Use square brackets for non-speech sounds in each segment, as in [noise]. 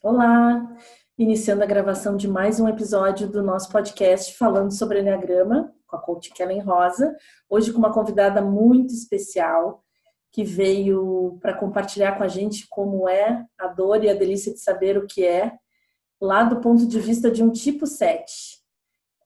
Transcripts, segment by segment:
Olá! Iniciando a gravação de mais um episódio do nosso podcast falando sobre Enneagrama, com a coach Kellen Rosa. Hoje com uma convidada muito especial que veio para compartilhar com a gente como é a dor e a delícia de saber o que é, lá do ponto de vista de um tipo 7.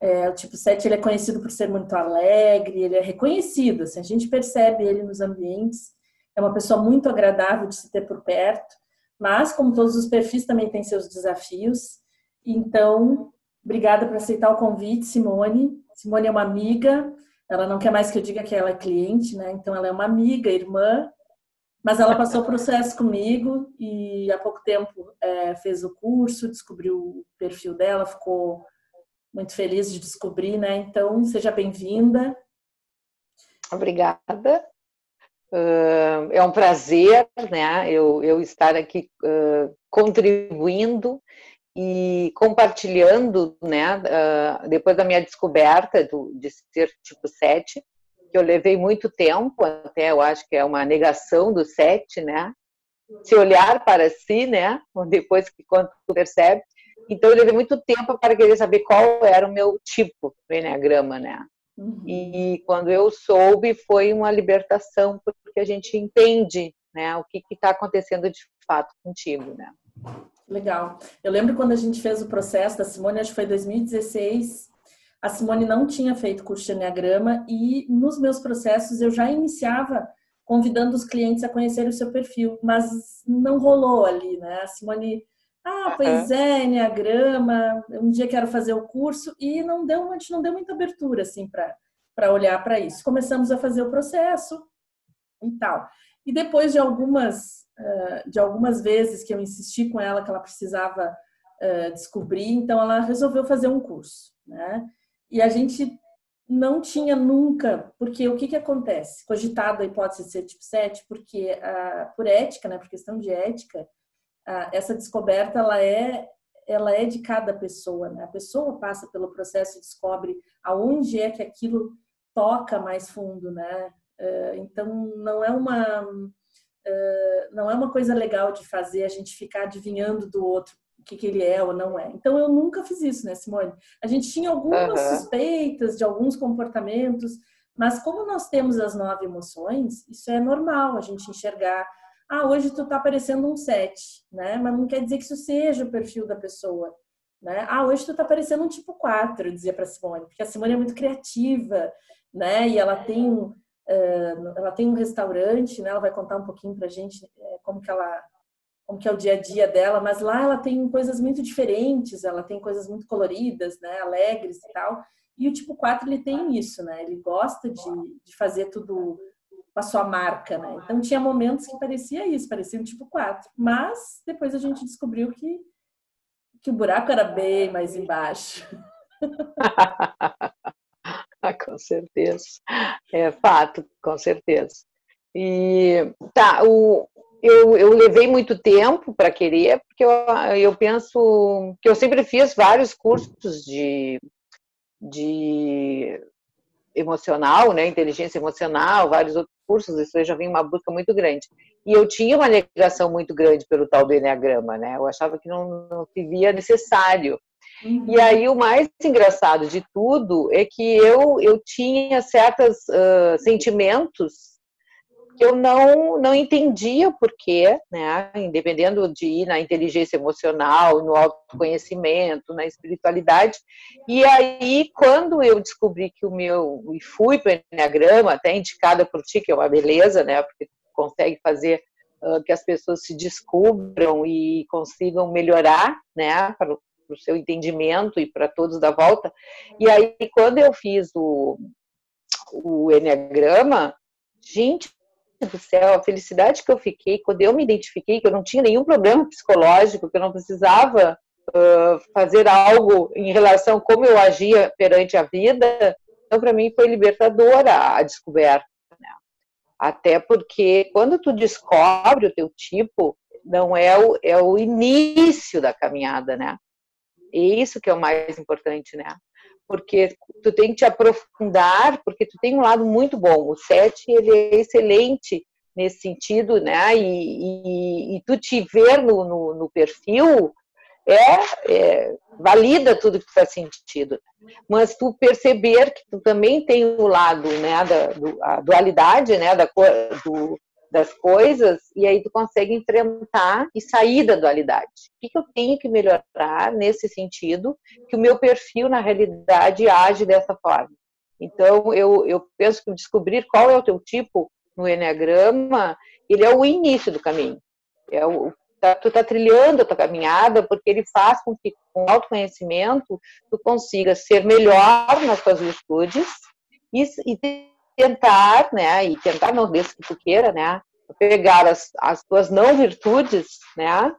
É, o tipo 7 ele é conhecido por ser muito alegre, ele é reconhecido, assim, a gente percebe ele nos ambientes, é uma pessoa muito agradável de se ter por perto, mas como todos os perfis também têm seus desafios. Então, obrigada por aceitar o convite, Simone. Simone é uma amiga, ela não quer mais que eu diga que ela é cliente, né? Então ela é uma amiga, irmã, mas ela passou o processo comigo e há pouco tempo é, fez o curso, descobriu o perfil dela, ficou muito feliz de descobrir, né? Então, seja bem-vinda. Obrigada. Uh, é um prazer, né? Eu, eu estar aqui uh, contribuindo e compartilhando, né? Uh, depois da minha descoberta do, de ser tipo 7, que eu levei muito tempo, até eu acho que é uma negação do 7, né? Se olhar para si, né? Depois que quando tu percebe, então, eu levei muito tempo para querer saber qual era o meu tipo do Enneagrama, né? Uhum. E quando eu soube, foi uma libertação, porque a gente entende né, o que está acontecendo de fato contigo, né? Legal. Eu lembro quando a gente fez o processo da Simone, acho que foi 2016, a Simone não tinha feito curso de Enneagrama e nos meus processos eu já iniciava convidando os clientes a conhecer o seu perfil, mas não rolou ali, né? A Simone ah, pois é, Enneagrama, um dia quero fazer o curso e não deu, a gente não deu muita abertura assim para olhar para isso. Começamos a fazer o processo e tal. E depois de algumas de algumas vezes que eu insisti com ela que ela precisava descobrir, então ela resolveu fazer um curso, né? E a gente não tinha nunca, porque o que que acontece? Cogitado a hipótese de ser tipo 7, porque por ética, né, por questão de ética, essa descoberta ela é ela é de cada pessoa, né? A pessoa passa pelo processo e descobre aonde é que aquilo toca mais fundo, né? É, então não é uma é, não é uma coisa legal de fazer a gente ficar adivinhando do outro o que, que ele é ou não é. Então eu nunca fiz isso, né, Simone? A gente tinha algumas uhum. suspeitas de alguns comportamentos, mas como nós temos as nove emoções, isso é normal a gente enxergar ah, hoje tu tá parecendo um 7, né? Mas não quer dizer que isso seja o perfil da pessoa, né? Ah, hoje tu tá parecendo um tipo 4, eu dizia para Simone, porque a Simone é muito criativa, né? E ela tem uh, ela tem um restaurante, né? Ela vai contar um pouquinho pra gente é, como que ela como que é o dia a dia dela, mas lá ela tem coisas muito diferentes, ela tem coisas muito coloridas, né, alegres e tal. E o tipo 4 ele tem isso, né? Ele gosta de, de fazer tudo com a sua marca, né? Então tinha momentos que parecia isso, parecia um tipo 4. Mas depois a gente descobriu que, que o buraco era bem mais embaixo. [laughs] com certeza. É fato, com certeza. E tá, o, eu, eu levei muito tempo para querer, porque eu, eu penso que eu sempre fiz vários cursos de, de emocional, né, inteligência emocional, vários outros cursos, isso já vinha uma busca muito grande. E eu tinha uma negação muito grande pelo tal do Enneagrama, né? Eu achava que não, não se via necessário. Uhum. E aí o mais engraçado de tudo é que eu, eu tinha certos uh, sentimentos que eu não, não entendia o porquê, né? Independendo de ir na inteligência emocional, no autoconhecimento, na espiritualidade. E aí, quando eu descobri que o meu. e fui para o Enneagrama, até indicada por ti, que é uma beleza, né? Porque consegue fazer uh, que as pessoas se descubram e consigam melhorar, né? Para o seu entendimento e para todos da volta. E aí, quando eu fiz o, o Enneagrama, gente, do céu, a felicidade que eu fiquei quando eu me identifiquei, que eu não tinha nenhum problema psicológico, que eu não precisava uh, fazer algo em relação a como eu agia perante a vida, então para mim foi libertadora a descoberta. Né? Até porque quando tu descobre o teu tipo, não é o, é o início da caminhada, né? E isso que é o mais importante, né? Porque tu tem que te aprofundar, porque tu tem um lado muito bom. O 7, ele é excelente nesse sentido, né? E, e, e tu te ver no, no, no, perfil é, é valida tudo que tu está sentindo. Mas tu perceber que tu também tem o lado, né, da do, dualidade, né, da, do, das coisas, e aí tu consegue enfrentar e sair da dualidade. O que, eu tenho que melhorar nesse sentido, que o meu perfil, na realidade, age dessa forma. Então, eu, eu penso que descobrir qual é o teu tipo no Enneagrama, ele é o início do caminho. É o, tá, tu está trilhando a tua caminhada porque ele faz com que, com autoconhecimento, tu consiga ser melhor nas tuas virtudes e, e tentar, né, e tentar não desde que tu queira, né, pegar as, as tuas não virtudes, né,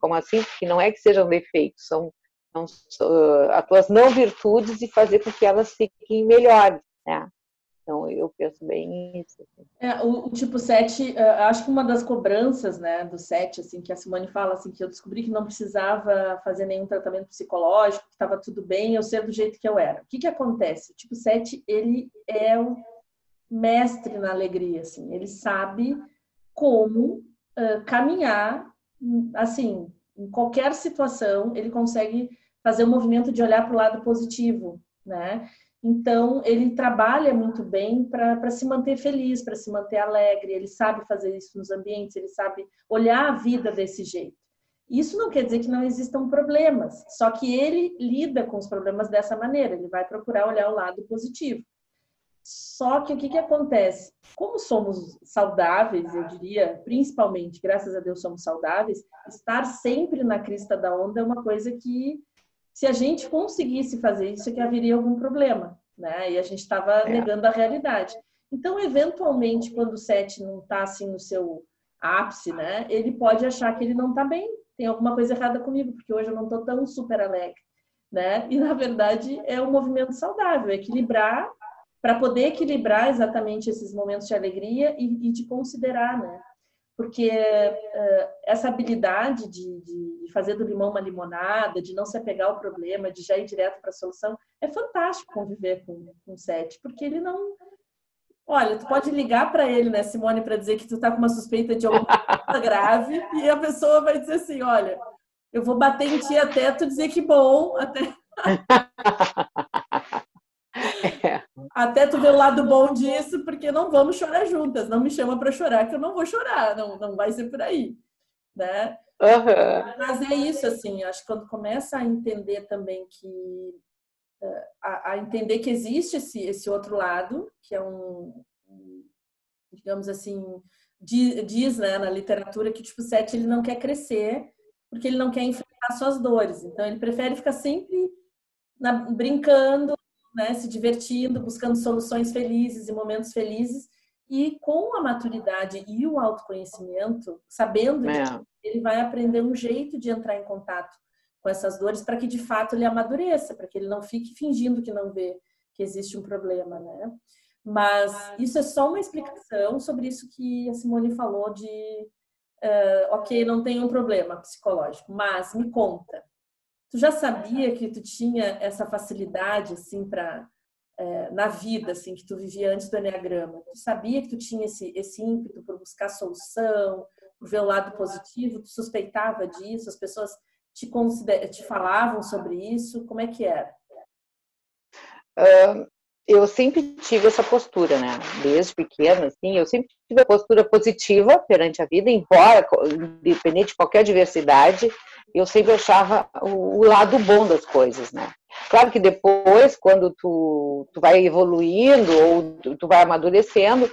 como assim, que não é que sejam defeitos, são então, as tuas não virtudes e fazer com que elas fiquem melhores, né? Então, eu penso bem isso. Assim. É, o, o, tipo 7, é, acho que uma das cobranças, né, do 7, assim, que a Simone fala, assim, que eu descobri que não precisava fazer nenhum tratamento psicológico, que estava tudo bem, eu ser do jeito que eu era. O que que acontece? O tipo 7, ele é o mestre na alegria, assim, ele sabe como uh, caminhar, assim, em qualquer situação, ele consegue fazer o um movimento de olhar para o lado positivo, né? Então, ele trabalha muito bem para se manter feliz, para se manter alegre, ele sabe fazer isso nos ambientes, ele sabe olhar a vida desse jeito. Isso não quer dizer que não existam problemas, só que ele lida com os problemas dessa maneira, ele vai procurar olhar o lado positivo. Só que o que, que acontece? Como somos saudáveis, eu diria, principalmente, graças a Deus somos saudáveis, estar sempre na crista da onda é uma coisa que se a gente conseguisse fazer isso, é que haveria algum problema, né? E a gente estava é. negando a realidade. Então, eventualmente, quando o sete não está assim no seu ápice, né? Ele pode achar que ele não está bem, tem alguma coisa errada comigo, porque hoje eu não estou tão super alegre, né? E na verdade é um movimento saudável, equilibrar para poder equilibrar exatamente esses momentos de alegria e, e de considerar, né? porque uh, essa habilidade de, de, fazer do limão uma limonada, de não se apegar ao problema, de já ir direto para a solução, é fantástico conviver com, o Sete, porque ele não. Olha, tu pode ligar para ele, né, Simone, para dizer que tu tá com uma suspeita de alguma coisa grave, e a pessoa vai dizer assim: olha, eu vou bater em ti até tu dizer que bom, até. [laughs] Até tu ver o lado bom disso, porque não vamos chorar juntas. Não me chama para chorar, que eu não vou chorar. Não, não vai ser por aí, né? Uhum. Mas é isso, assim. Acho que quando começa a entender também que eh, a, a, entender que existe esse, esse outro lado, que é um, digamos assim, diz, né, na literatura que tipo sete ele não quer crescer porque ele não quer enfrentar suas dores. Então ele prefere ficar sempre na, brincando, né, se divertindo, buscando soluções felizes e momentos felizes. E com a maturidade e o autoconhecimento, sabendo é. que ele vai aprender um jeito de entrar em contato com essas dores para que de fato ele amadureça, para que ele não fique fingindo que não vê que existe um problema, né? Mas isso é só uma explicação sobre isso que a Simone falou de, uh, ok, não tem um problema psicológico, mas me conta, Tu já sabia que tu tinha essa facilidade assim para é, na vida assim que tu vivia antes do enneagrama? Tu sabia que tu tinha esse esse ímpeto por buscar solução, por ver o lado positivo? Tu suspeitava disso? As pessoas te te falavam sobre isso? Como é que era? Eu sempre tive essa postura, né? Desde pequena, assim, eu sempre tive a postura positiva perante a vida, embora, independente de qualquer diversidade, eu sempre achava o, lado bom das coisas, né? Claro que depois, quando tu, tu vai evoluindo ou tu, vai amadurecendo,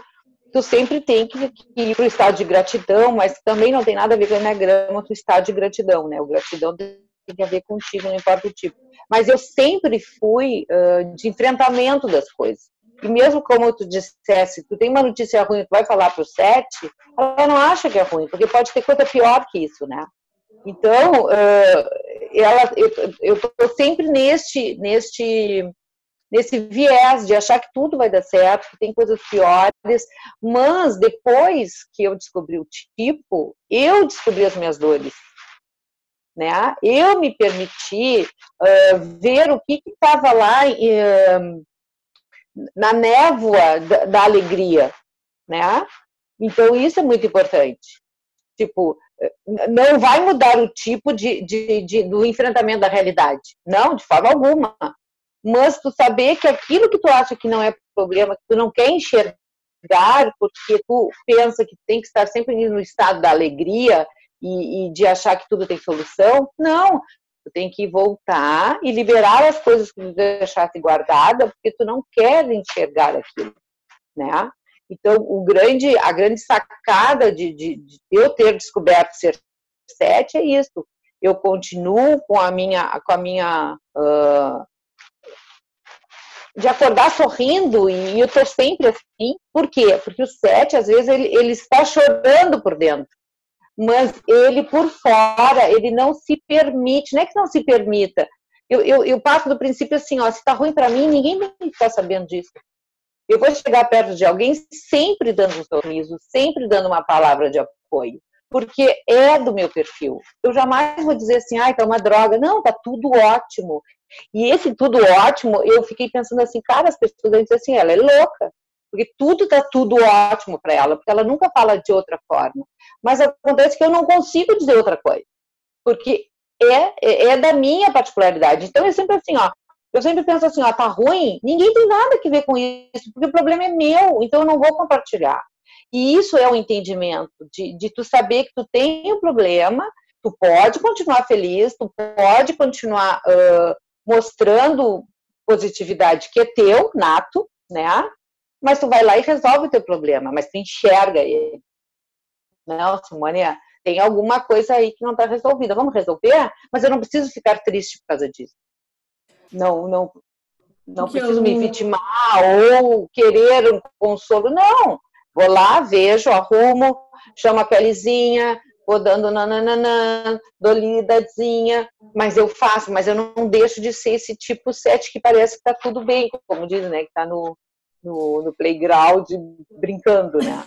tu sempre tem que, que ir para o estado de gratidão, mas também não tem nada a ver com o Enneagrama, o estado de gratidão, né? O gratidão tem a ver contigo, não importa o tipo. Mas eu sempre fui uh, de enfrentamento das coisas. E mesmo como tu dissesse, tu tem uma notícia ruim, tu vai falar para o sete, ela não acha que é ruim, porque pode ter coisa pior que isso, né? Então, uh, ela, eu estou sempre neste, neste, nesse viés de achar que tudo vai dar certo, que tem coisas piores, mas depois que eu descobri o tipo, eu descobri as minhas dores. Né? Eu me permiti uh, ver o que estava lá uh, na névoa da, da, alegria, né? Então isso é muito importante. Tipo, não vai mudar o tipo de, de, de, do enfrentamento da realidade. Não, de forma alguma. Mas tu saber que aquilo que tu acha que não é problema, que tu não quer enxergar, porque tu pensa que tem que estar sempre no estado da alegria e, e de achar que tudo tem solução, não. Tu tem que voltar e liberar as coisas que tu deixaste guardada, porque tu não quer enxergar aquilo, né? Então, o grande, a grande sacada de, de, de eu ter descoberto ser sete é isso. Eu continuo com a minha, com a minha uh, de acordar sorrindo e eu estou sempre assim. Por quê? Porque o sete, às vezes, ele, ele está chorando por dentro. Mas ele, por fora, ele não se permite. Não é que não se permita. Eu, eu, eu passo do princípio assim, ó, se está ruim para mim, ninguém vai ficar sabendo disso. Eu vou chegar perto de alguém sempre dando um sorriso, sempre dando uma palavra de apoio, porque é do meu perfil. Eu jamais vou dizer assim, ai, tá uma droga. Não, tá tudo ótimo. E esse tudo ótimo, eu fiquei pensando assim, cara, as pessoas dizem assim, ela é louca, porque tudo tá tudo ótimo para ela, porque ela nunca fala de outra forma. Mas acontece que eu não consigo dizer outra coisa, porque é, é, é da minha particularidade. Então é sempre assim, ó, eu sempre penso assim, ó, tá ruim, ninguém tem nada que ver com isso, porque o problema é meu, então eu não vou compartilhar. E isso é o entendimento, de, de tu saber que tu tem um problema, tu pode continuar feliz, tu pode continuar uh, mostrando positividade que é teu, nato, né? Mas tu vai lá e resolve o teu problema, mas tu enxerga ele. Não, Simone, tem alguma coisa aí que não está resolvida. Vamos resolver? Mas eu não preciso ficar triste por causa disso não, não, não preciso eu... me vitimar ou querer um consolo, não. Vou lá, vejo, arrumo, chamo a pelezinha, vou dando nananana, dou lidazinha, mas eu faço, mas eu não deixo de ser esse tipo 7 que parece que tá tudo bem, como diz, né, que tá no, no, no playground brincando, né?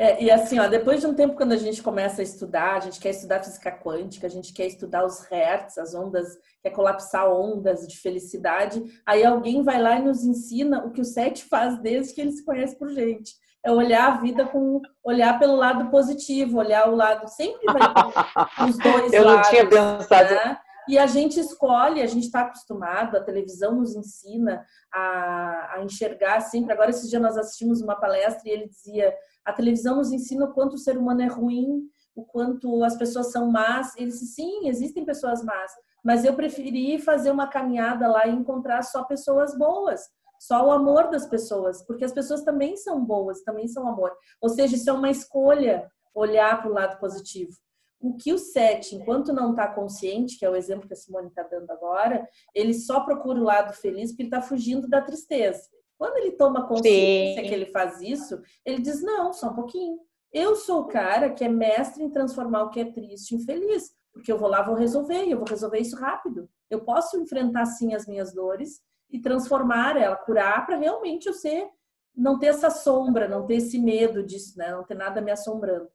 É, e assim, ó, depois de um tempo, quando a gente começa a estudar, a gente quer estudar física quântica, a gente quer estudar os hertz, as ondas, quer colapsar ondas de felicidade, aí alguém vai lá e nos ensina o que o Sete faz desde que ele se conhece por gente. É olhar a vida com olhar pelo lado positivo, olhar o lado sempre vai ter [laughs] os dois Eu lados. Eu não tinha pensado. Né? E a gente escolhe, a gente está acostumado, a televisão nos ensina a, a, enxergar sempre. Agora, esses dias nós assistimos uma palestra e ele dizia: a televisão nos ensina o quanto o ser humano é ruim, o quanto as pessoas são más. Ele disse: sim, existem pessoas más, mas eu preferi fazer uma caminhada lá e encontrar só pessoas boas. Só o amor das pessoas, porque as pessoas também são boas, também são amor. Ou seja, isso é uma escolha olhar para o lado positivo. O que o sete, enquanto não está consciente, que é o exemplo que a Simone está dando agora, ele só procura o lado feliz porque ele está fugindo da tristeza. Quando ele toma consciência Sim. que ele faz isso, ele diz: não, só um pouquinho. Eu sou o cara que é mestre em transformar o que é triste em feliz, porque eu vou lá, vou resolver, e eu vou resolver isso rápido. Eu posso enfrentar sim as minhas dores e transformar ela, curar para realmente eu ser, não ter essa sombra, não ter esse medo disso, né? Não ter nada me assombrando.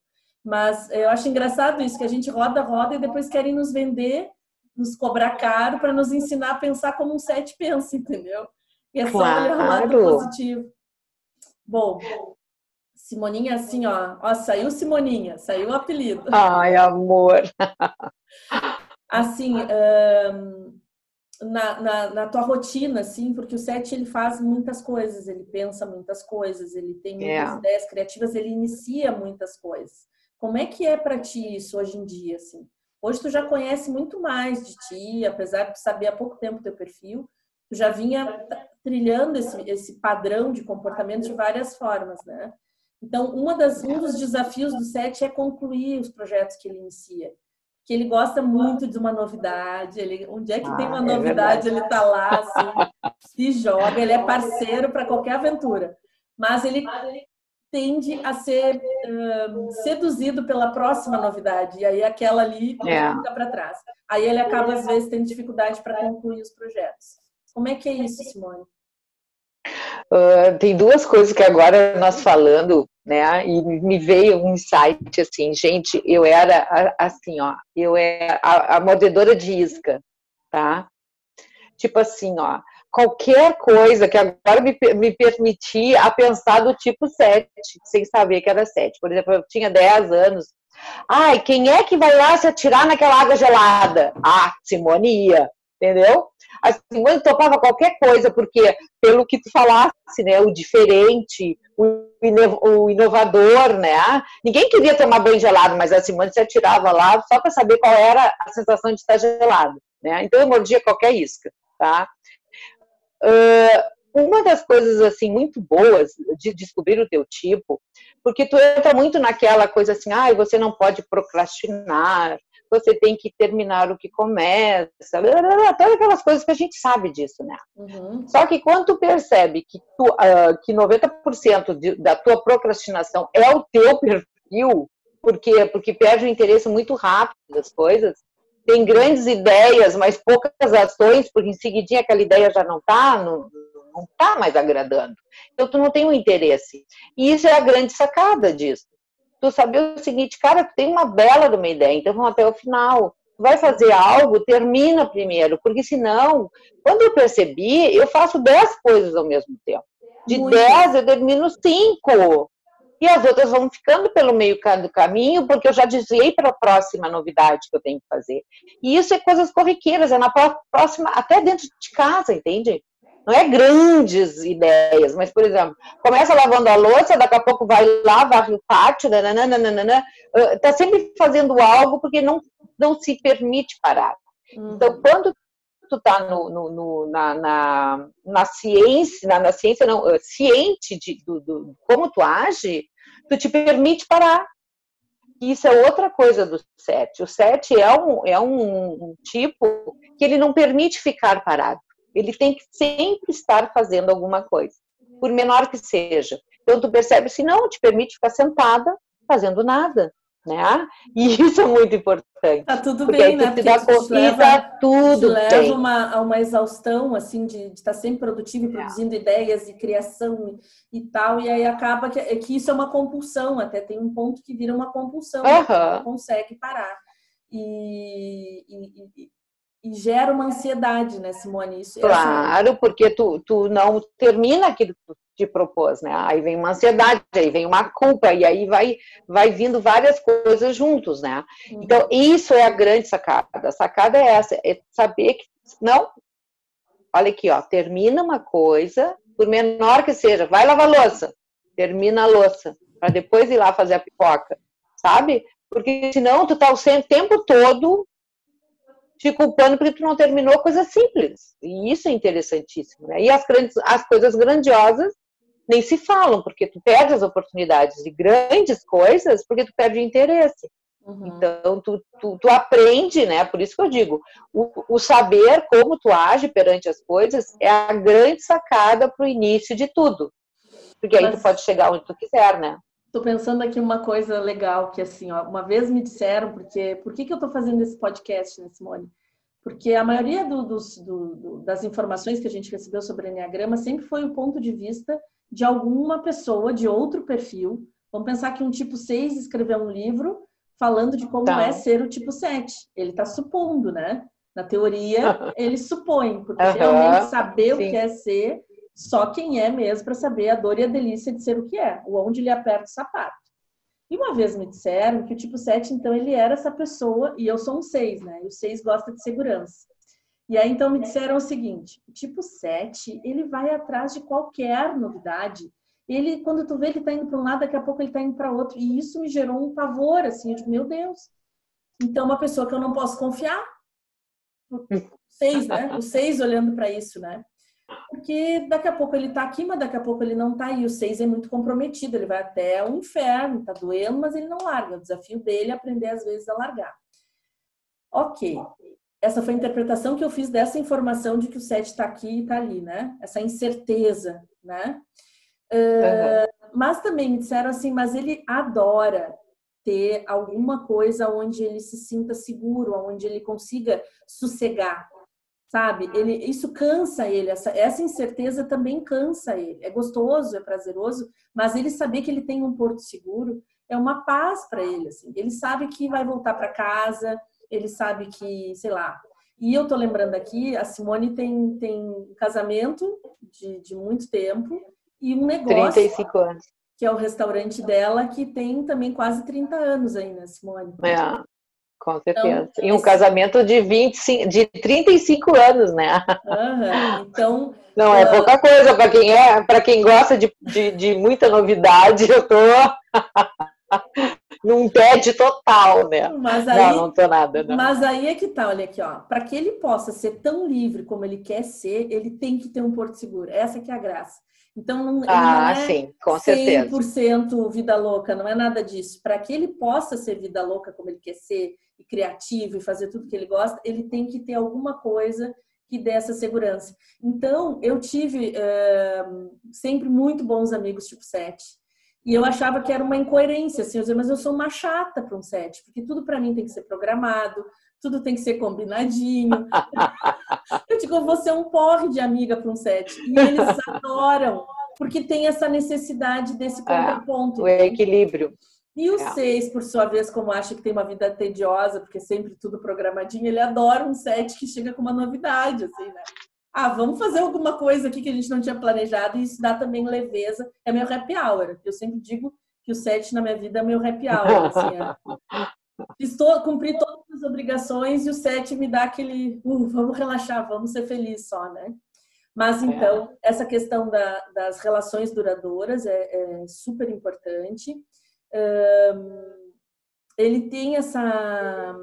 Mas eu acho engraçado isso, que a gente roda, roda e depois querem nos vender, nos cobrar caro para nos ensinar a pensar como um sete pensa, entendeu? E é só claro. olhar o lado positivo. Bom, Simoninha, assim, ó, ó, saiu Simoninha, saiu o apelido. Ai, amor. [laughs] Assim, um, na, na, na, tua rotina, assim, porque o sete ele faz muitas coisas, ele pensa muitas coisas, ele tem muitas é. ideias criativas, ele inicia muitas coisas. Como é que é para ti isso hoje em dia, assim? Hoje tu já conhece muito mais de ti, apesar de saber há pouco tempo teu perfil, tu já vinha trilhando esse, esse padrão de comportamento de várias formas, né? Então, uma das, um dos desafios do SET é concluir os projetos que ele inicia. Que ele gosta muito de uma novidade, ele, onde é que ah, tem uma é novidade, é ele tá lá, assim, se joga, ele é parceiro para qualquer aventura. Mas ele tende a ser uh, seduzido pela próxima novidade, e aí aquela ali é. fica para trás. Aí ele acaba, às vezes, tendo dificuldade para concluir os projetos. Como é que é isso, Simone? Uh, tem duas coisas que agora nós falando, né, e me veio um insight assim, gente, eu era assim, ó, eu era a, a mordedora de isca, tá? Tipo assim, ó, qualquer coisa que agora me, me permitia a pensar do tipo 7, sem saber que era 7. Por exemplo, eu tinha 10 anos, Ai, quem é que vai lá se atirar naquela água gelada? Ah, Simone ia, entendeu? A Simone topava qualquer coisa, porque pelo que tu falasse, né, o diferente, o inovador, né? Ninguém queria tomar banho gelado, mas a Simone se atirava lá só para saber qual era a sensação de estar gelado, né? Então eu mordia qualquer isca, tá? Uh, uma das coisas assim muito boas de descobrir o teu tipo, porque tu entra muito naquela coisa assim, ah, você não pode procrastinar, você tem que terminar o que começa, todas aquelas coisas que a gente sabe disso, né? Uhum. Só que quando tu percebe que, tu, uh, que 90% de, da tua procrastinação é o teu perfil, porque porque perde o interesse muito rápido das coisas, tem grandes ideias, mas poucas ações, porque em seguidinha aquela ideia já não está, não, não tá mais agradando. Então tu não tem um interesse. E isso é a grande sacada disso tu saber o seguinte, cara, tu tem uma bela de uma ideia, então vamos até o final. Tu vai fazer algo, termina primeiro, porque senão, quando eu percebi, eu faço dez coisas ao mesmo tempo. De Muito. dez, eu termino cinco. E as outras vão ficando pelo meio do caminho, porque eu já desviei para a próxima novidade que eu tenho que fazer. E isso é coisas corriqueiras, é na próxima, até dentro de casa, entende? Não é grandes ideias, mas, por exemplo, começa lavando a louça, daqui a pouco vai lá, varre o pátio, está sempre fazendo algo porque não, não se permite parar. Uhum. Então, quando tu está no, no, no, na, na, na, ciência, na, na, ciência não, ciente de do, do, como tu age, tu te permite parar. Isso é outra coisa do sete. O sete é um, é um tipo que ele não permite ficar parado. Ele tem que sempre estar fazendo alguma coisa, por menor que seja. Então tu percebe se não te permite ficar sentada fazendo nada, né? E isso é muito importante. Tá tudo bem, né? Porque dá corrida, leva, tudo leva bem. Uma, a uma exaustão, assim, de, de estar sempre produtivo e é. produzindo ideias e criação e, e, tal, e aí acaba que, é que isso é uma compulsão, até tem um ponto que vira uma compulsão, uhum. não consegue parar. E, e, e gera uma ansiedade, né, Simone? Isso, claro, essa... porque tu, tu não termina aquilo que tu te propôs, né? Aí vem uma ansiedade, aí vem uma culpa, e aí vai, vai vindo várias coisas juntos, né? Uhum. Então, isso é a grande sacada. A sacada é essa, é saber que, não, olha aqui, ó, termina uma coisa, por menor que seja, vai lavar louça, termina a louça, para depois ir lá fazer a pipoca, sabe? Porque senão tu tá o tempo todo te culpando porque tu não terminou coisas simples. E isso é interessantíssimo, né? E as, grandes, as coisas grandiosas nem se falam, porque tu perde as oportunidades de grandes coisas porque tu perde o interesse. Uhum. Então, tu, tu, tu, aprende, né? Por isso que eu digo, o, o, saber como tu age perante as coisas é a grande sacada para o início de tudo. Porque aí Mas... tu pode chegar onde tu quiser, né? Tô pensando aqui uma coisa legal que assim, ó, uma vez me disseram, porque por que, que eu tô fazendo esse podcast, né, Simone? Porque a maioria do, dos, do, do, das informações que a gente recebeu sobre Enneagrama sempre foi o ponto de vista de alguma pessoa de outro perfil. Vamos pensar que um tipo 6 escreveu um livro falando de como tá. é ser o tipo 7. Ele está supondo, né? Na teoria, [laughs] ele supõe, porque uhum. realmente saber Sim. o que é ser só quem é mesmo para saber a dor e a delícia de ser o que é, o onde ele aperta o sapato. E uma vez me disseram que o tipo 7, então, ele era essa pessoa, e eu sou um 6, né? E o 6 gosta de segurança. E aí, então, me disseram o seguinte: o tipo 7, ele vai atrás de qualquer novidade. Ele, quando tu vê ele tá indo para um lado, daqui a pouco ele tá indo para outro. E isso me gerou um pavor, assim, eu digo, meu Deus. Então, uma pessoa que eu não posso confiar. Seis, né? O seis olhando para isso, né? Porque daqui a pouco ele está aqui, mas daqui a pouco ele não está aí. O seis é muito comprometido, ele vai até o inferno, está doendo, mas ele não larga. O desafio dele é aprender às vezes a largar. Ok. Essa foi a interpretação que eu fiz dessa informação de que o sete está aqui e está ali, né? Essa incerteza, né? Uh, mas também me disseram assim, mas ele adora ter alguma coisa onde ele se sinta seguro, onde ele consiga sossegar, sabe? Ele, isso cansa ele, essa, essa incerteza também cansa ele. É gostoso, é prazeroso, mas ele saber que ele tem um porto seguro é uma paz para ele. Assim. Ele sabe que vai voltar para casa, ele sabe que, sei lá. E eu tô lembrando aqui, a Simone tem, tem um casamento de, de muito tempo e um negócio. 35 anos. que é o restaurante dela, que tem também quase 30 anos aí, né, Simone? É, com certeza. Então, e um esse... casamento de 25, de 35 anos, né? Uhum. Então. Não, é uh... pouca coisa para quem é, para quem gosta de, de, de muita novidade, eu tô num TED total, né? Mas aí, não, não tô nada, não. Mas aí é que tá, olha aqui, ó. Para que ele possa ser tão livre como ele quer ser, ele tem que ter um porto seguro. Essa que é a graça. Então, não, ah, não é sim, com 100% certeza. vida louca, não é nada disso. Para que ele possa ser vida louca como ele quer ser, e criativo, e fazer tudo que ele gosta, ele tem que ter alguma coisa que dê essa segurança. Então, eu tive uh, sempre muito bons amigos tipo sete. E eu achava que era uma incoerência, assim, eu dizia, mas eu sou uma chata para um set, porque tudo para mim tem que ser programado, tudo tem que ser combinadinho. [laughs] eu digo, vou ser um porre de amiga para um set. E eles adoram, porque tem essa necessidade desse é, contraponto. É, o equilíbrio. E o é. seis, por sua vez, como acha que tem uma vida tediosa, porque sempre tudo programadinho, ele adora um set que chega com uma novidade, assim, né? Ah, vamos fazer alguma coisa aqui que a gente não tinha planejado e isso dá também leveza. É meu happy hour. Eu sempre digo que o set na minha vida é meu happy hour. Assim, é. [laughs] Estou, cumpri todas as obrigações e o set me dá aquele, uh, vamos relaxar, vamos ser felizes só, né? Mas é. então, é. essa questão da, das relações duradouras é, é super importante. Um, ele tem essa.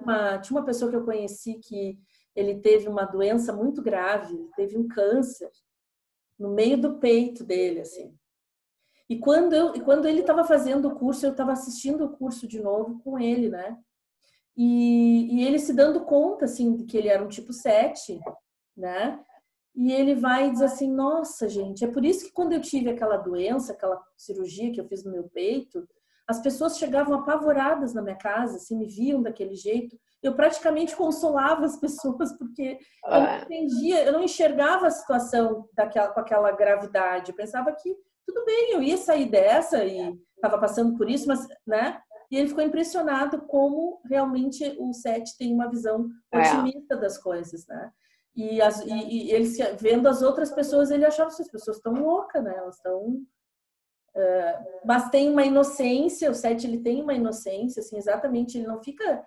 Uma, tinha uma pessoa que eu conheci que ele teve uma doença muito grave, teve um câncer no meio do peito dele, assim. E quando, eu, e quando ele estava fazendo o curso, eu estava assistindo o curso de novo com ele, né? E, e, ele se dando conta, assim, de que ele era um tipo 7, né? E ele vai e diz assim, nossa, gente, é por isso que quando eu tive aquela doença, aquela cirurgia que eu fiz no meu peito, as pessoas chegavam apavoradas na minha casa, assim, me viam daquele jeito. Eu praticamente consolava as [laughs] pessoas porque eu não ah. entendia, eu não enxergava a situação daquela, com aquela gravidade. Eu pensava que tudo bem, eu ia sair dessa e estava passando por isso, mas, né? E ele ficou impressionado como realmente o Sete tem uma visão é. otimista é. das coisas, né? E, as, e, e ele vendo as outras pessoas, ele achava que as pessoas estão loucas, né? Elas estão Mas tem uma inocência, o Sete ele tem uma inocência, assim, exatamente, ele não fica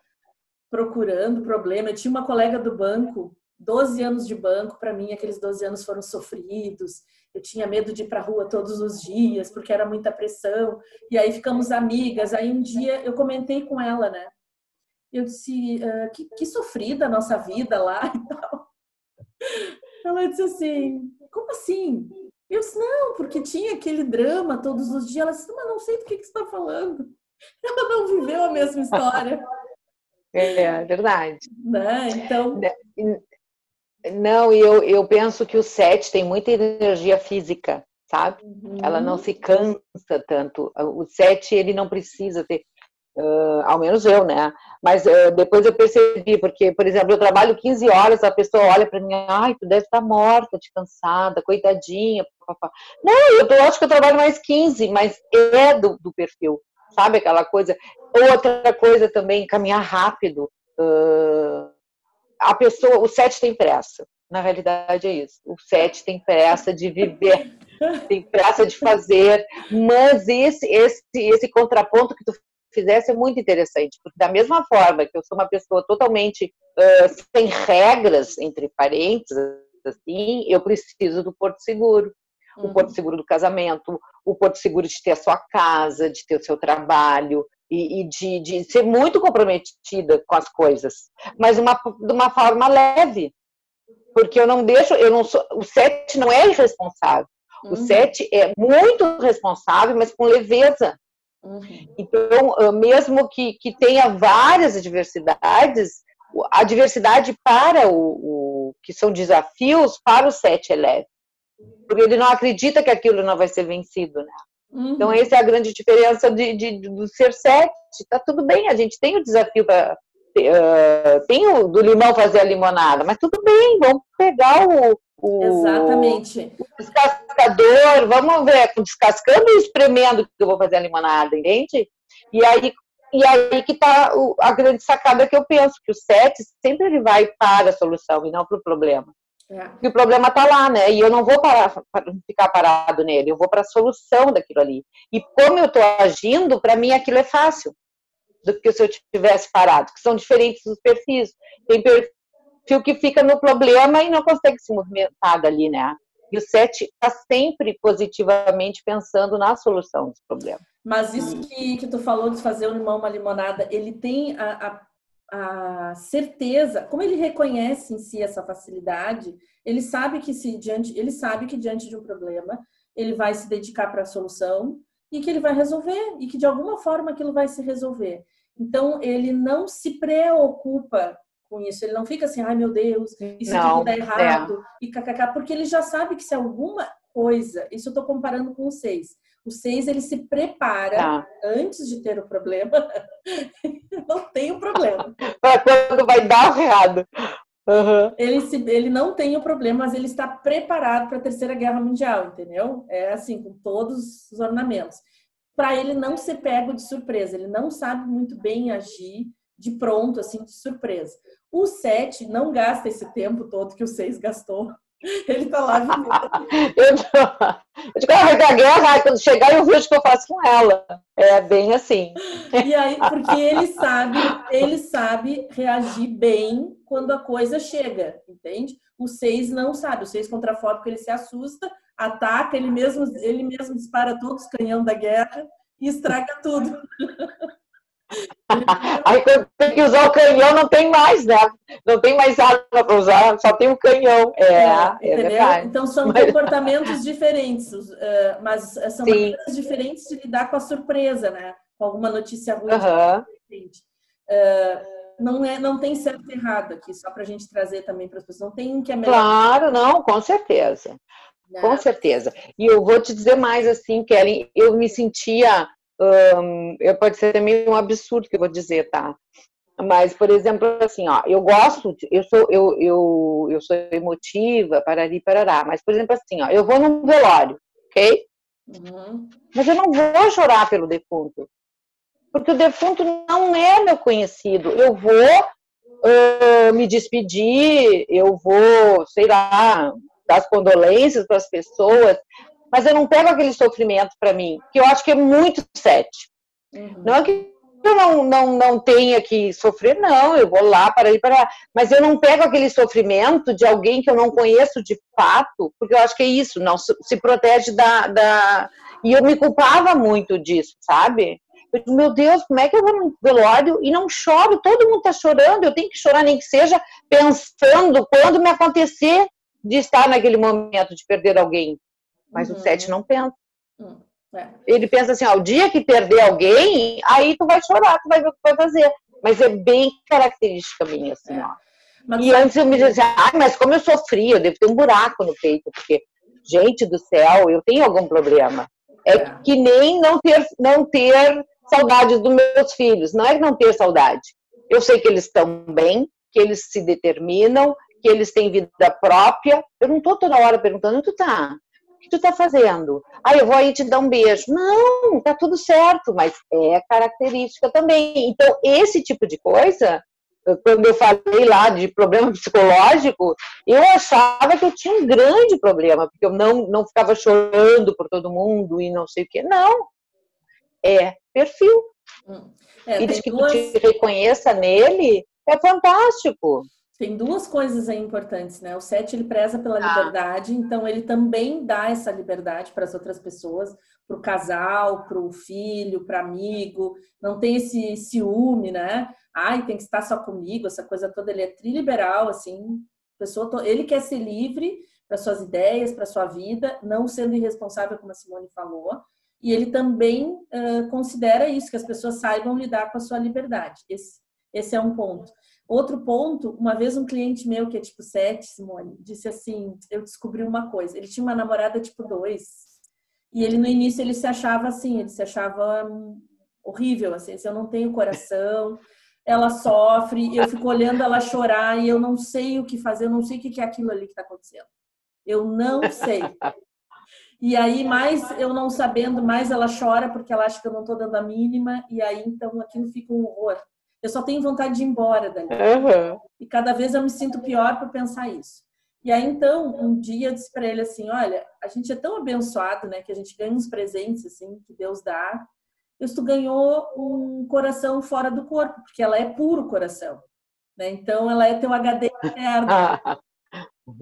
procurando problema. Eu tinha uma colega do banco, 12 anos de banco, para mim aqueles 12 anos foram sofridos. Eu tinha medo de ir para rua todos os dias, porque era muita pressão. E aí ficamos amigas. Aí um dia eu comentei com ela, né? Eu disse, uh, que, que sofrida a nossa vida lá e tal. Ela disse assim, como assim? Eu disse, não, porque tinha aquele drama todos os dias. Ela disse, mas não sei do que, que você está falando. [laughs] Ela não viveu a mesma história. É verdade. Né? Então. Né, não, e eu, eu penso que o sete tem muita energia física, sabe? Uhum. Ela não se cansa tanto. O sete, ele não precisa ter. Uh, ao menos eu, né? Mas uh, depois eu percebi, porque, por exemplo, eu trabalho 15 horas, a pessoa olha para mim, ai, tu deve estar morta, de cansada, coitadinha. Papá. Não, eu, tô, acho que eu trabalho mais 15, mas é do, do perfil, sabe? Aquela coisa. Outra coisa também, caminhar rápido. Uh, a pessoa, o sete tem pressa. Na realidade é isso. O sete tem pressa de viver, [laughs] tem pressa de fazer, mas esse, esse, esse contraponto que tu fizesse é muito interessante, porque da mesma forma que eu sou uma pessoa totalmente uh, sem regras, entre parênteses, assim, eu preciso do porto seguro. Uhum. O porto seguro do casamento, o porto seguro de ter a sua casa, de ter o seu trabalho, e, e de, de, ser muito comprometida com as coisas, mas uma, de uma forma leve, porque eu não deixo, eu não sou, o sete não é irresponsável, uhum. o sete é muito responsável, mas com leveza. Uhum. Então, ah, mesmo que, que tenha várias adversidades, a diversidade para o, o que são desafios para o sete é leve, porque ele não acredita que aquilo não vai ser vencido, né? Uhum. Então, essa é a grande diferença de, de, do ser sete. Tá tudo bem, a gente tem o desafio para. Uh, tem o do limão fazer a limonada, mas tudo bem, vamos pegar o, o, Exatamente. o descascador, vamos ver, descascando e espremendo que eu vou fazer a limonada, entende? E aí, e aí que está a grande sacada que eu penso, que o sete sempre ele vai para a solução e não para o problema. É. E o problema está lá, né? E eu não vou parar, ficar parado nele, eu vou para a solução daquilo ali. E como eu estou agindo, para mim aquilo é fácil do que se eu tivesse parado, que são diferentes os perfis. Tem perfil que fica no problema e não consegue se movimentar dali, né? E o sete está sempre positivamente pensando na solução dos problemas. Mas isso que, que tu falou de fazer o limão uma limonada, ele tem a, a, a, certeza, como ele reconhece em si essa facilidade, ele sabe que se diante, ele sabe que diante de um problema, ele vai se dedicar para a solução e que ele vai resolver e que de alguma forma aquilo vai se resolver. Então ele não se preocupa com isso, ele não fica assim, ai meu Deus, isso não, tudo dá errado é. e kkk, porque ele já sabe que se alguma coisa, isso eu estou comparando com o seis. O seis ele se prepara tá. antes de ter o problema, [laughs] não tem o problema. [laughs] Para quando vai dar errado. Uhum. Ele, se, ele não tem o problema, mas ele está preparado para a Terceira Guerra Mundial, entendeu? É assim, com todos os ornamentos. Para ele não ser pego de surpresa, ele não sabe muito bem agir de pronto, assim, de surpresa. O 7 não gasta esse tempo todo que o 6 gastou. [laughs] Ele tá lá vivendo. [laughs] eu, digo, ah, vai guerra, quando chegar eu vejo o que eu faço com ela. É bem assim. E aí, porque ele sabe, ele sabe reagir bem quando a coisa chega, entende? O 6 não sabe, o 6 contrafóbico ele se assusta, ataca, ele mesmo, ele mesmo dispara todos os canhão da guerra e estraga tudo. Aí quando tem que usar o canhão, não tem mais, né? Não tem mais arma para usar, só tem o canhão. É, é, é Então são mas... comportamentos diferentes, mas são Sim. maneiras diferentes de lidar com a surpresa, né? Com alguma notícia ruim. Uhum. não, é, não tem certo e errado aqui, só para a gente trazer também para as pessoas. Não tem um que é melhor. Claro, não, com certeza. Né? Com certeza. E eu vou te dizer mais assim, Kelly, eu me sentia um, pode ser também um absurdo que eu vou dizer, tá? Mas, por exemplo, assim, ó, eu gosto, eu sou, eu, eu, eu sou emotiva, parari, parará, mas, por exemplo, assim, ó, eu vou num velório, ok? Uhum. Mas eu não vou chorar pelo defunto, porque o defunto não é meu conhecido. Eu vou uh, me despedir, eu vou, sei lá, dar as condolências para as pessoas, mas eu não pego aquele sofrimento para mim, que eu acho que é muito sete. Uhum. Não é que eu não, não, não tenha que sofrer, não, eu vou lá para ir para lá. Mas eu não pego aquele sofrimento de alguém que eu não conheço de fato, porque eu acho que é isso, não se protege da. da... E eu me culpava muito disso, sabe? Eu digo, meu Deus, como é que eu vou no velório e não choro? Todo mundo está chorando, eu tenho que chorar, nem que seja pensando quando me acontecer de estar naquele momento de perder alguém. Mas uhum. o sete não pensa. Uhum. É. Ele pensa assim, ó, o dia que perder alguém, aí tu vai chorar, tu vai ver o que vai fazer. Mas é bem característica minha, assim, é. ó. Mas e antes eu me dizia, ah, mas como eu sofri, eu devo ter um buraco no peito, porque, gente do céu, eu tenho algum problema. É, é. que nem não ter, não ter saudade dos meus filhos. Não é não ter saudade. Eu sei que eles estão bem, que eles se determinam, que eles têm vida própria. Eu não estou toda hora perguntando, onde tu tá? Que tu tá fazendo? Ah, eu vou aí te dar um beijo. Não, tá tudo certo, mas é característica também. Então, esse tipo de coisa, quando eu falei lá de problema [laughs] psicológico, eu achava que eu tinha um grande problema, porque eu não, não ficava chorando por todo mundo e não sei o quê. Não. É perfil. Hum. É, e de que duas... tu te reconheça nele é fantástico. Tem duas coisas aí importantes, né? O sete ele preza pela ah. liberdade, então ele também dá essa liberdade para as outras pessoas, para o casal, para o filho, para amigo. Não tem esse ciúme, né? Ai, tem que estar só comigo, essa coisa toda. Ele é triliberal, assim. Pessoa, ele quer ser livre para suas ideias, para sua vida, não sendo irresponsável, como a Simone falou. E ele também uh, considera isso, que as pessoas saibam lidar com a sua liberdade. Esse, esse é um ponto. Outro ponto, uma vez um cliente meu, que é tipo 7, Simone, disse assim: Eu descobri uma coisa. Ele tinha uma namorada tipo 2. E ele no início ele se achava assim, ele se achava horrível, assim, eu não tenho coração, ela sofre, eu fico olhando ela chorar e eu não sei o que fazer, eu não sei o que é aquilo ali que está acontecendo. Eu não sei. E aí, mais eu não sabendo, mais ela chora porque ela acha que eu não estou dando a mínima, e aí então aquilo fica um horror eu só tenho vontade de ir embora dali. Uhum. E cada vez eu me sinto pior por pensar isso. E aí, então, um dia eu disse para ele assim: Olha, a gente é tão abençoado, né, que a gente ganha uns presentes, assim, que Deus dá. Isso tu ganhou um coração fora do corpo, porque ela é puro coração. Né? Então, ela é teu HD externo.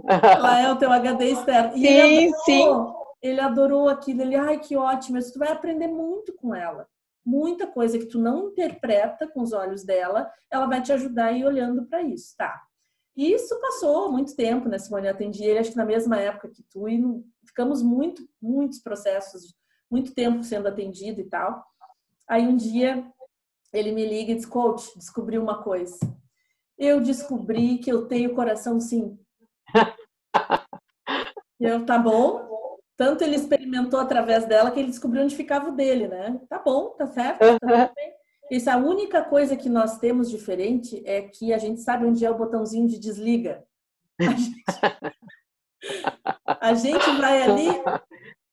ela é o teu HD externo. E sim, ele adorou, sim. Ele adorou aquilo. Ele, ai, que ótimo. Isso tu vai aprender muito com ela. Muita coisa que tu não interpreta com os olhos dela, ela vai te ajudar a ir olhando para isso, tá? E isso passou muito tempo, né, Simone? Eu atendi ele, acho que na mesma época que tu, e ficamos muito, muitos processos, muito tempo sendo atendido e tal. Aí um dia ele me liga e diz: Coach, descobri uma coisa. Eu descobri que eu tenho coração sim. [laughs] eu, tá bom. Tanto ele experimentou através dela que ele descobriu onde ficava o dele, né? Tá bom, tá certo, tá. Isso, a única coisa que nós temos diferente é que a gente sabe onde é o botãozinho de desliga. A gente, a gente vai ali,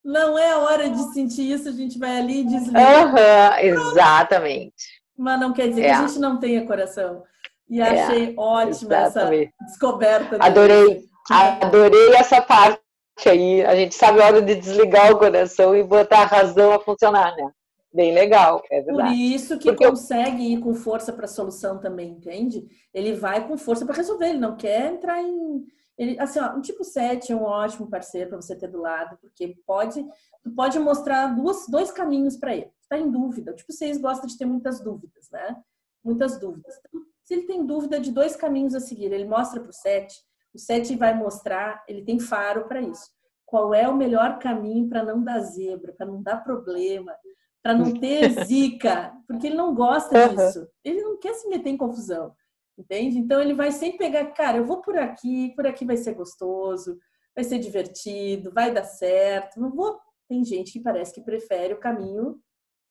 não é a hora de sentir isso, a gente vai ali e desliga. Uhum, exatamente. Mas não quer dizer é. que a gente não tenha coração. E é, achei é, ótima exatamente. essa descoberta. Adorei, adorei essa parte aí. A gente sabe a hora de desligar o coração e botar a razão a funcionar, né? Bem legal, é verdade. Por isso que Porque consegue ir com força para a solução também, entende? Ele vai com força para resolver, ele não quer entrar em. Ele, assim, ó, um tipo 7 é um ótimo parceiro para você ter do lado, porque pode, pode mostrar duas, dois caminhos para ele. Está em dúvida. O tipo 6 gosta de ter muitas dúvidas, né? Muitas dúvidas. Então, se ele tem dúvida de dois caminhos a seguir, ele mostra para o 7, o 7 vai mostrar, ele tem faro para isso. Qual é o melhor caminho para não dar zebra, para não dar problema, para não ter [laughs] zica, porque ele não gosta disso. Ele não quer se meter em confusão, entende? Então ele vai sempre pegar, cara, eu vou por aqui, por aqui vai ser gostoso, vai ser divertido, vai dar certo. Não vou. Tem gente que parece que prefere o caminho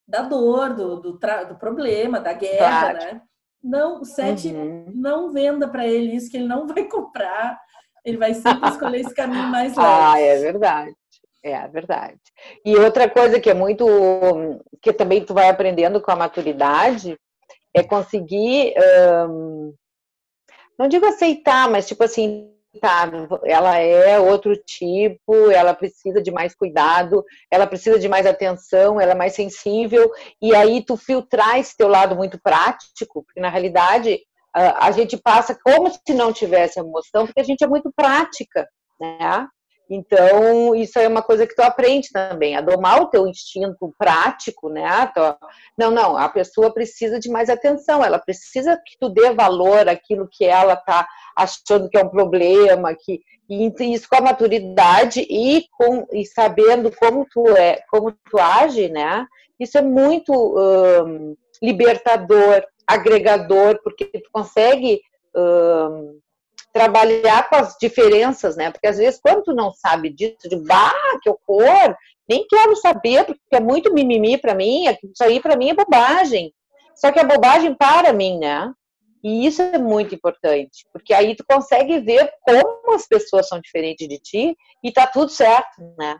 da dor, do, do, do problema, da guerra, claro. né? Não, o sete uhum. não venda para ele isso que ele não vai [laughs] comprar. Ele vai sempre escolher esse caminho mais leve. Ah, é verdade. É verdade. E outra coisa que é muito que também tu vai aprendendo com a maturidade é conseguir um, não digo aceitar, mas tipo assim, tá, ela é outro tipo, ela precisa de mais cuidado, ela precisa de mais atenção, ela é mais sensível, e aí tu filtrar esse teu lado muito prático, porque na realidade a gente passa como se não tivesse emoção, porque a gente é muito prática, né? Então, isso é uma coisa que tu aprende também, a domar o teu instinto prático, né? Não, não, a pessoa precisa de mais atenção, ela precisa que tu dê valor àquilo que ela tá achando que é um problema, que e isso com a maturidade e com e sabendo como tu é, como tu age, né? Isso é muito um, libertador, agregador, porque tu consegue um, trabalhar com as diferenças, né? Porque às vezes, quando tu não sabe disso, de bah, que horror, nem quero saber, porque é muito mimimi para mim, isso aí para mim é bobagem. Só que é bobagem para mim, né? E isso é muito importante, porque aí tu consegue ver como as pessoas são diferentes de ti e tá tudo certo, né?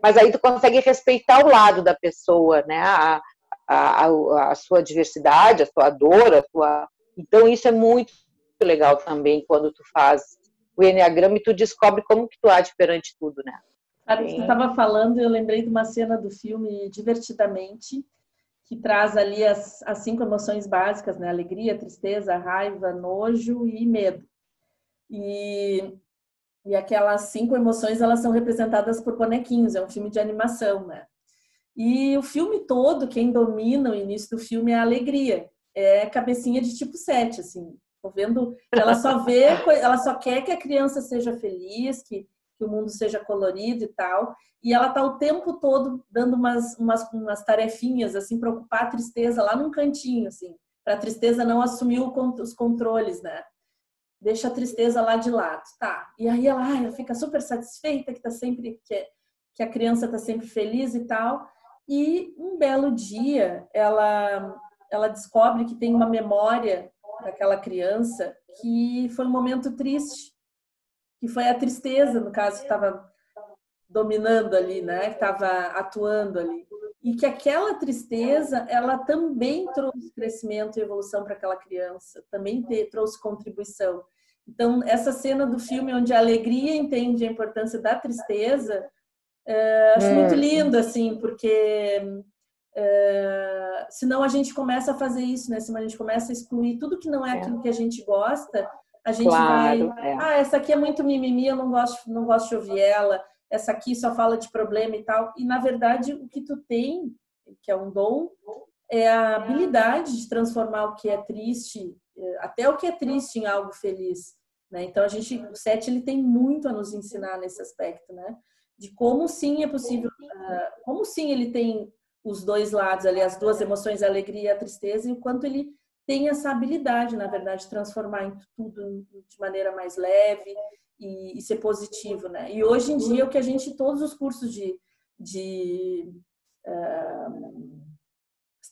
Mas aí tu consegue respeitar o lado da pessoa, né? A, a, a, a sua diversidade, a sua dor, a sua. Então isso é muito legal também quando tu faz o Enneagrama e tu descobre como que tu age perante tudo, né? Sabe, você estava falando, eu lembrei de uma cena do filme Divertidamente, que traz ali as, as cinco emoções básicas, né? Alegria, tristeza, raiva, nojo e medo. E, e aquelas cinco emoções, elas são representadas por bonequinhos, é um filme de animação, né? E o filme todo, quem domina o início do filme é a alegria. É cabecinha de tipo 7, assim. Tô vendo, ela só vê, ela só quer que a criança seja feliz, que, que o mundo seja colorido e tal. E ela tá o tempo todo dando umas, umas, umas tarefinhas, assim, para ocupar a tristeza lá num cantinho, assim, para a tristeza não assumir o, os controles, né? Deixa a tristeza lá de lado, tá? E aí ela, ela fica super satisfeita que tá sempre, que, que a criança tá sempre feliz e tal. E um belo dia ela, ela descobre que tem uma memória daquela criança que foi um momento triste, que foi a tristeza, no caso, que estava dominando ali, né? Que estava atuando ali. E que aquela tristeza, ela também trouxe crescimento e evolução para aquela criança, também trouxe contribuição. Então, essa cena do filme onde a alegria entende a importância da tristeza, é, acho muito hum. lindo, assim, porque é, senão a gente começa a fazer isso, né? Senão a gente começa a excluir tudo que não é, é. aquilo que a gente gosta, a gente claro, vai, é. ah, essa aqui é muito mimimi, eu não gosto, não gosto de ouvir ela, essa aqui só fala de problema e tal. E na verdade, o que tu tem, que é um dom, é a habilidade de transformar o que é triste, é, até o que é triste em algo feliz. Né? Então a gente, o Sete ele tem muito a nos ensinar nesse aspecto, né? De como sim é possível, ah, como sim ele tem os dois lados ali, as duas emoções, a alegria e a tristeza, e o quanto ele tem essa habilidade, na verdade, de transformar tudo de maneira mais leve e, e, ser positivo, né? E hoje em dia o que a gente, todos os cursos de, de uh,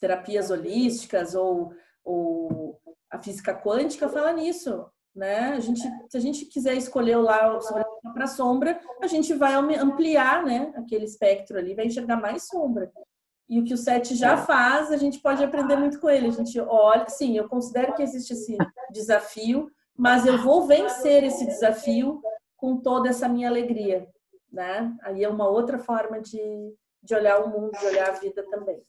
terapias holísticas ou, ou a física quântica fala nisso, né? A gente, se a gente quiser escolher o lá para sombra, a gente vai ampliar, né? Aquele espectro ali, vai enxergar mais sombra. E o que o SET já é. faz, a gente pode aprender muito com ele. A gente olha, sim, eu considero que existe esse desafio, mas eu vou vencer esse desafio com toda essa minha alegria, né? Aí é uma outra forma de, de olhar o mundo, de olhar a vida também.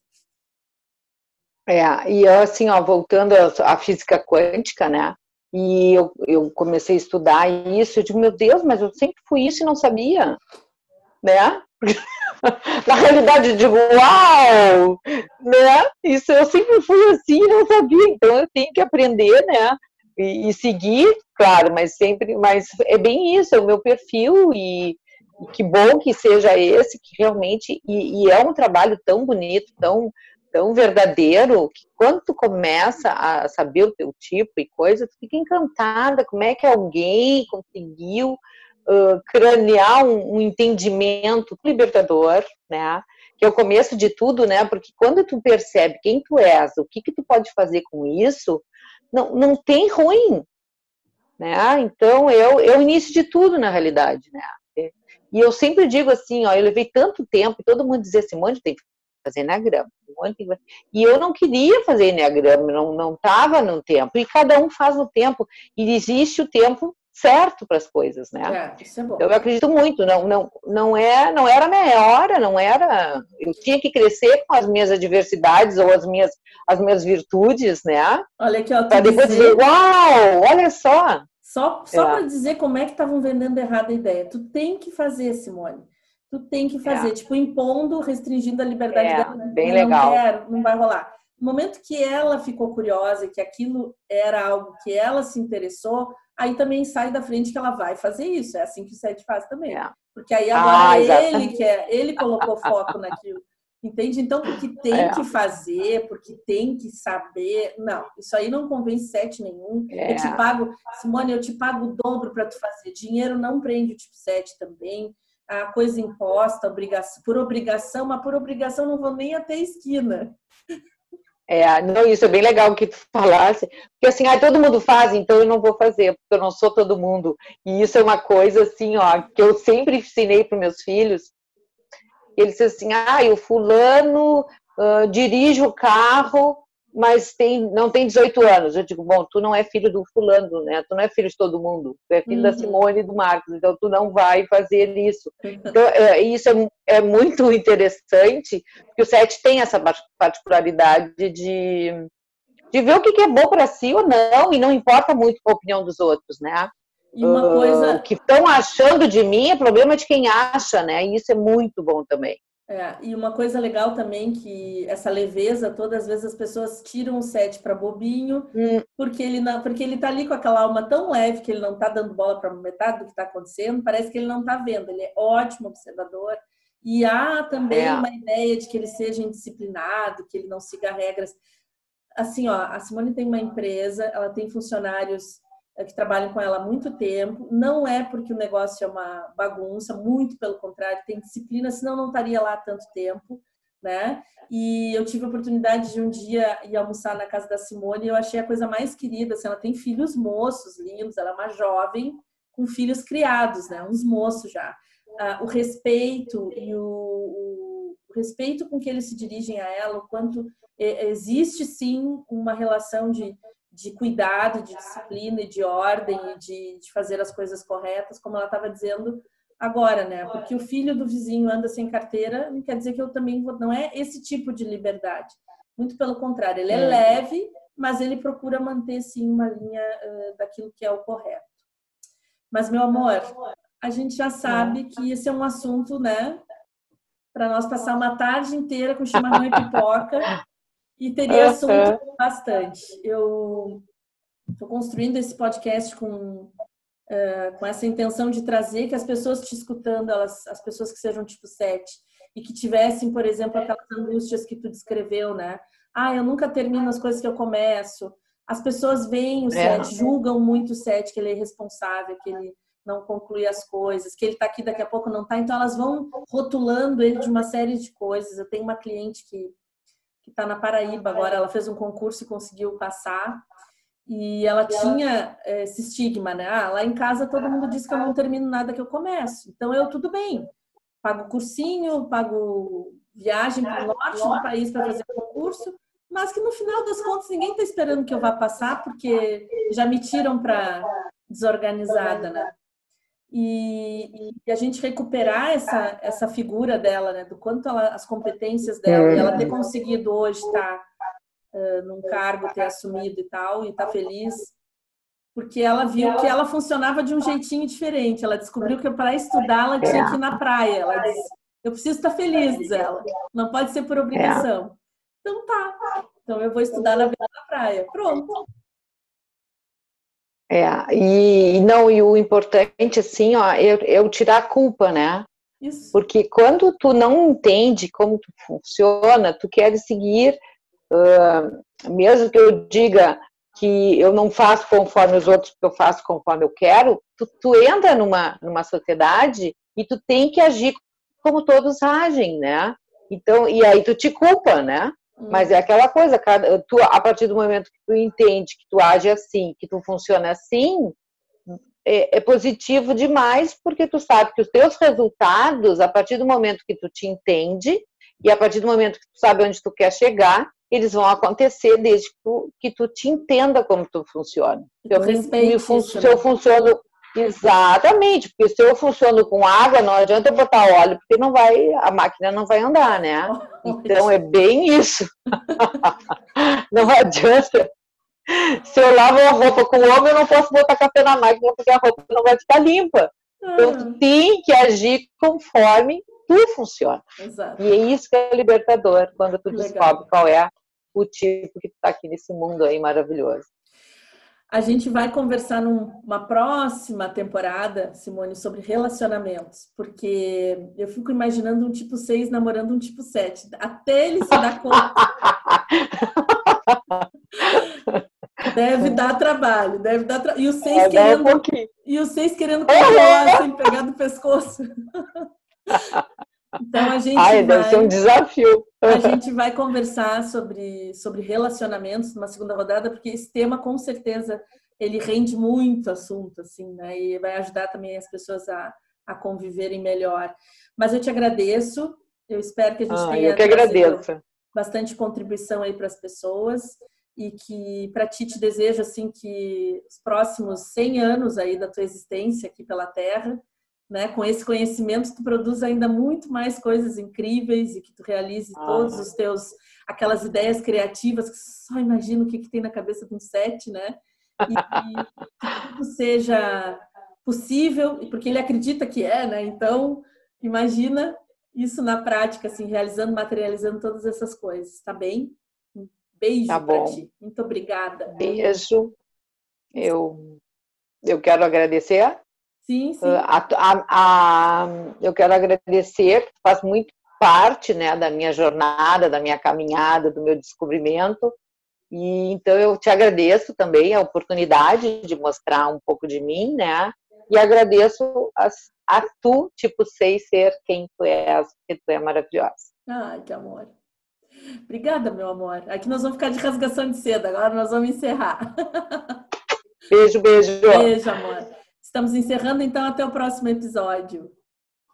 É, e assim, ó, voltando à física quântica, né? E eu, eu comecei a estudar isso, eu digo, meu Deus, mas eu sempre fui isso e não sabia, né? [laughs] Na realidade, eu digo, uau! Né? Isso eu sempre fui assim e não sabia, então eu tenho que aprender, né? E, e, seguir, claro, mas sempre, mas é bem isso, é o meu perfil e, que bom que seja esse, que realmente, e, e, é um trabalho tão bonito, tão, tão verdadeiro, que quando tu começa a saber o teu tipo e coisa, tu fica encantada, como é que alguém conseguiu uh, cranear um, um, entendimento libertador, né? Que é o começo de tudo, né? Porque quando tu percebe quem tu és, o que que tu pode fazer com isso, não, não tem ruim, né? Então, eu, é o início de tudo, na realidade, né? E eu sempre digo assim, ó, eu levei tanto tempo, todo mundo dizia assim, monte tem que fazer eneagrama, e eu não queria fazer eneagrama, não não estava no tempo, e cada um faz no tempo, e existe o tempo certo para as coisas, né? É, isso é bom. Eu acredito muito, não, não, não é, não era minha hora, não era, eu tinha que crescer com as minhas adversidades ou as minhas, as minhas virtudes, né? Olha aqui, ó, para depois dizer, uau, olha só. Só, só é. para dizer como é que estavam vendendo errado a ideia. Tu tem que fazer, Simone. Tu tem que fazer, é. tipo, impondo, restringindo a liberdade é, dela. Bem legal. Não quero, não vai rolar. No momento que ela ficou curiosa, que aquilo era algo que ela se interessou, aí também sai da frente que ela vai fazer isso. É assim que o Sete faz também. É. Porque aí agora ah, ele quer, ele colocou foco naquilo. Entende? Então, porque tem é. que fazer, porque tem que saber. Não, isso aí não convence sete nenhum. É. Eu te pago, Simone, eu te pago o dobro para tu fazer. Dinheiro não prende o tipo 7 também. A coisa imposta, obrigação, por obrigação, mas por obrigação não vou nem até a esquina. É, não, isso é bem legal que tu [laughs] falasse, porque assim, ah, todo mundo faz, então eu não vou fazer, porque eu não sou todo mundo. E isso é uma coisa assim, ó, que eu sempre ensinei para meus filhos. Eles assim, ah, o fulano uh, dirige o carro mas tem, não tem 18 anos. Eu digo, bom, tu não é filho do fulano, né? Tu não é filho de todo mundo. Tu é filho uhum. da Simone e do Marcos, então tu não vai fazer isso. Então, é, isso é, é, muito [laughs] interessante, porque o SET tem essa particularidade de, de ver o que é bom para si ou não, e não importa muito a opinião dos outros, né? E uma coisa... O que estão achando de mim é problema de quem acha, né? E isso é muito bom também. É, e uma coisa legal também que essa leveza, todas as vezes as pessoas tiram o set para bobinho, hum. porque ele não, porque ele tá ali com aquela alma tão leve que ele não tá dando bola para metade do que está acontecendo, parece que ele não tá vendo. Ele é ótimo observador. E há também é. uma ideia de que ele seja indisciplinado, que ele não siga regras. Assim, ó, a Simone tem uma empresa, ela tem funcionários que trabalham com ela há muito tempo. Não é porque o negócio é uma bagunça, muito pelo contrário, tem disciplina, senão não estaria lá há tanto tempo, né? E eu tive a oportunidade de um dia ir almoçar na casa da Simone e eu achei a coisa mais querida. Assim, ela tem filhos moços, lindos, ela é uma jovem com filhos criados, né? Uns moços já. Ah, o respeito e o, o, o respeito com que eles se dirigem a ela, o quanto existe sim uma relação de de cuidado, de disciplina e de ordem de, de fazer as coisas corretas, como ela estava dizendo agora, né? Porque o filho do vizinho anda sem carteira, não quer dizer que eu também vou. Não é esse tipo de liberdade. Muito pelo contrário, ele é, é. leve, mas ele procura manter sim uma linha uh, daquilo que é o correto. Mas meu amor, a gente já sabe que esse é um assunto, né? Para nós passar uma tarde inteira com chimarrão e pipoca [laughs] e teria assunto bastante. Eu estou construindo esse podcast com uh, com essa intenção de trazer que as pessoas te escutando, elas, as pessoas que sejam tipo 7 e que tivessem, por exemplo, aquelas angústias que tu descreveu, né? Ah, eu nunca termino as coisas que eu começo. As pessoas veem o 7, é. julgam muito o 7, que ele é irresponsável, que ele não conclui as coisas, que ele está aqui daqui a pouco não está. Então elas vão rotulando ele de uma série de coisas. Eu tenho uma cliente que que está na Paraíba agora, ela fez um concurso e conseguiu passar. E ela tinha eh, esse estigma, né? Ah, lá em casa todo mundo diz que eu não termino nada que eu começo. Então eu tudo bem. Pago cursinho, pago viagem para o norte do país para fazer concurso, mas que no final das contas ninguém está esperando que eu vá passar, porque já me tiram para desorganizada, né? E, e, a gente recuperar essa, essa figura dela, né? Do quanto ela, as competências dela, e ela ter conseguido hoje estar tá num cargo, ter assumido e tal, e tá feliz, porque ela viu que ela funcionava de um jeitinho diferente. Ela descobriu que para estudar ela tinha que ir na praia. Ela disse: Eu preciso estar feliz, diz ela. Não pode ser por obrigação. Então tá. Então eu vou estudar na beira da praia. Pronto. É, e não, e o importante, assim, ó, é, é tirar a culpa, né? Isso. Porque quando tu não entende como tu funciona, tu quer seguir Uh, mesmo que eu diga que eu não faço conforme os outros, porque eu faço conforme eu quero, tu, tu entra numa, numa sociedade e tu tem que agir como todos agem, né? Então, e aí tu te culpa, né? Hum. Mas é aquela coisa, cara, tu, a partir do momento que tu entende que tu age assim, que tu funciona assim, é, é, positivo demais, porque tu sabe que os teus resultados, a partir do momento que tu te entende, e a partir do momento que tu sabe onde tu quer chegar, eles vão acontecer desde que tu, que tu te entenda como tu funciona. Eu, me, se eu funciono exatamente, porque se eu funciono com água, não adianta botar óleo, porque não vai, a máquina não vai andar, né? [laughs] Então é bem isso. [laughs] não adianta. Se eu lavo a roupa com óleo, eu não posso botar café na máquina porque a roupa não vai ficar limpa. Então tu ah. tem que agir conforme tu funciona. Exato. E é isso que é libertador, quando tu Legal. descobre qual é o tipo que está aqui nesse mundo aí maravilhoso. A gente vai conversar numa próxima temporada, Simone, sobre relacionamentos, porque eu fico imaginando um tipo 6 namorando um tipo 7, até ele se dar conta. [laughs] deve dar trabalho, deve dar tra... E o 6 é, querendo. Um e o 6 querendo controlar sem pegar do pescoço. [laughs] Então a gente Ai, vai, deve ser um desafio. A [laughs] gente vai conversar sobre, sobre relacionamentos numa segunda rodada, porque esse tema com certeza ele rende muito assunto, assim, né? E vai ajudar também as pessoas a, a conviverem melhor. Mas eu te agradeço. Eu espero que a gente ah, tenha eu que agradeço. bastante contribuição aí para as pessoas e que para ti te desejo assim que os próximos 100 anos aí da tua existência aqui pela Terra né? Com esse conhecimento tu produz ainda muito mais coisas incríveis e que tu realize ah. todos os teus aquelas ideias criativas que só imagina o que, que tem na cabeça de um set, né? E que tudo seja possível, porque ele acredita que é, né? Então, imagina isso na prática, assim, realizando, materializando todas essas coisas, tá bem? Um beijo tá para ti. Muito obrigada. Beijo. Eu, eu quero agradecer Sim, sim. A, a, a, eu quero agradecer, faz muito parte né, da minha jornada, da minha caminhada, do meu descobrimento. E então eu te agradeço também a oportunidade de mostrar um pouco de mim, né? E agradeço a, a tu, tipo, sei ser quem tu és, porque tu é maravilhosa. Ai, que amor. Obrigada, meu amor. Aqui nós vamos ficar de rasgação de seda, agora nós vamos encerrar. Beijo, beijo. Beijo, amor. Estamos encerrando, então, até o próximo episódio.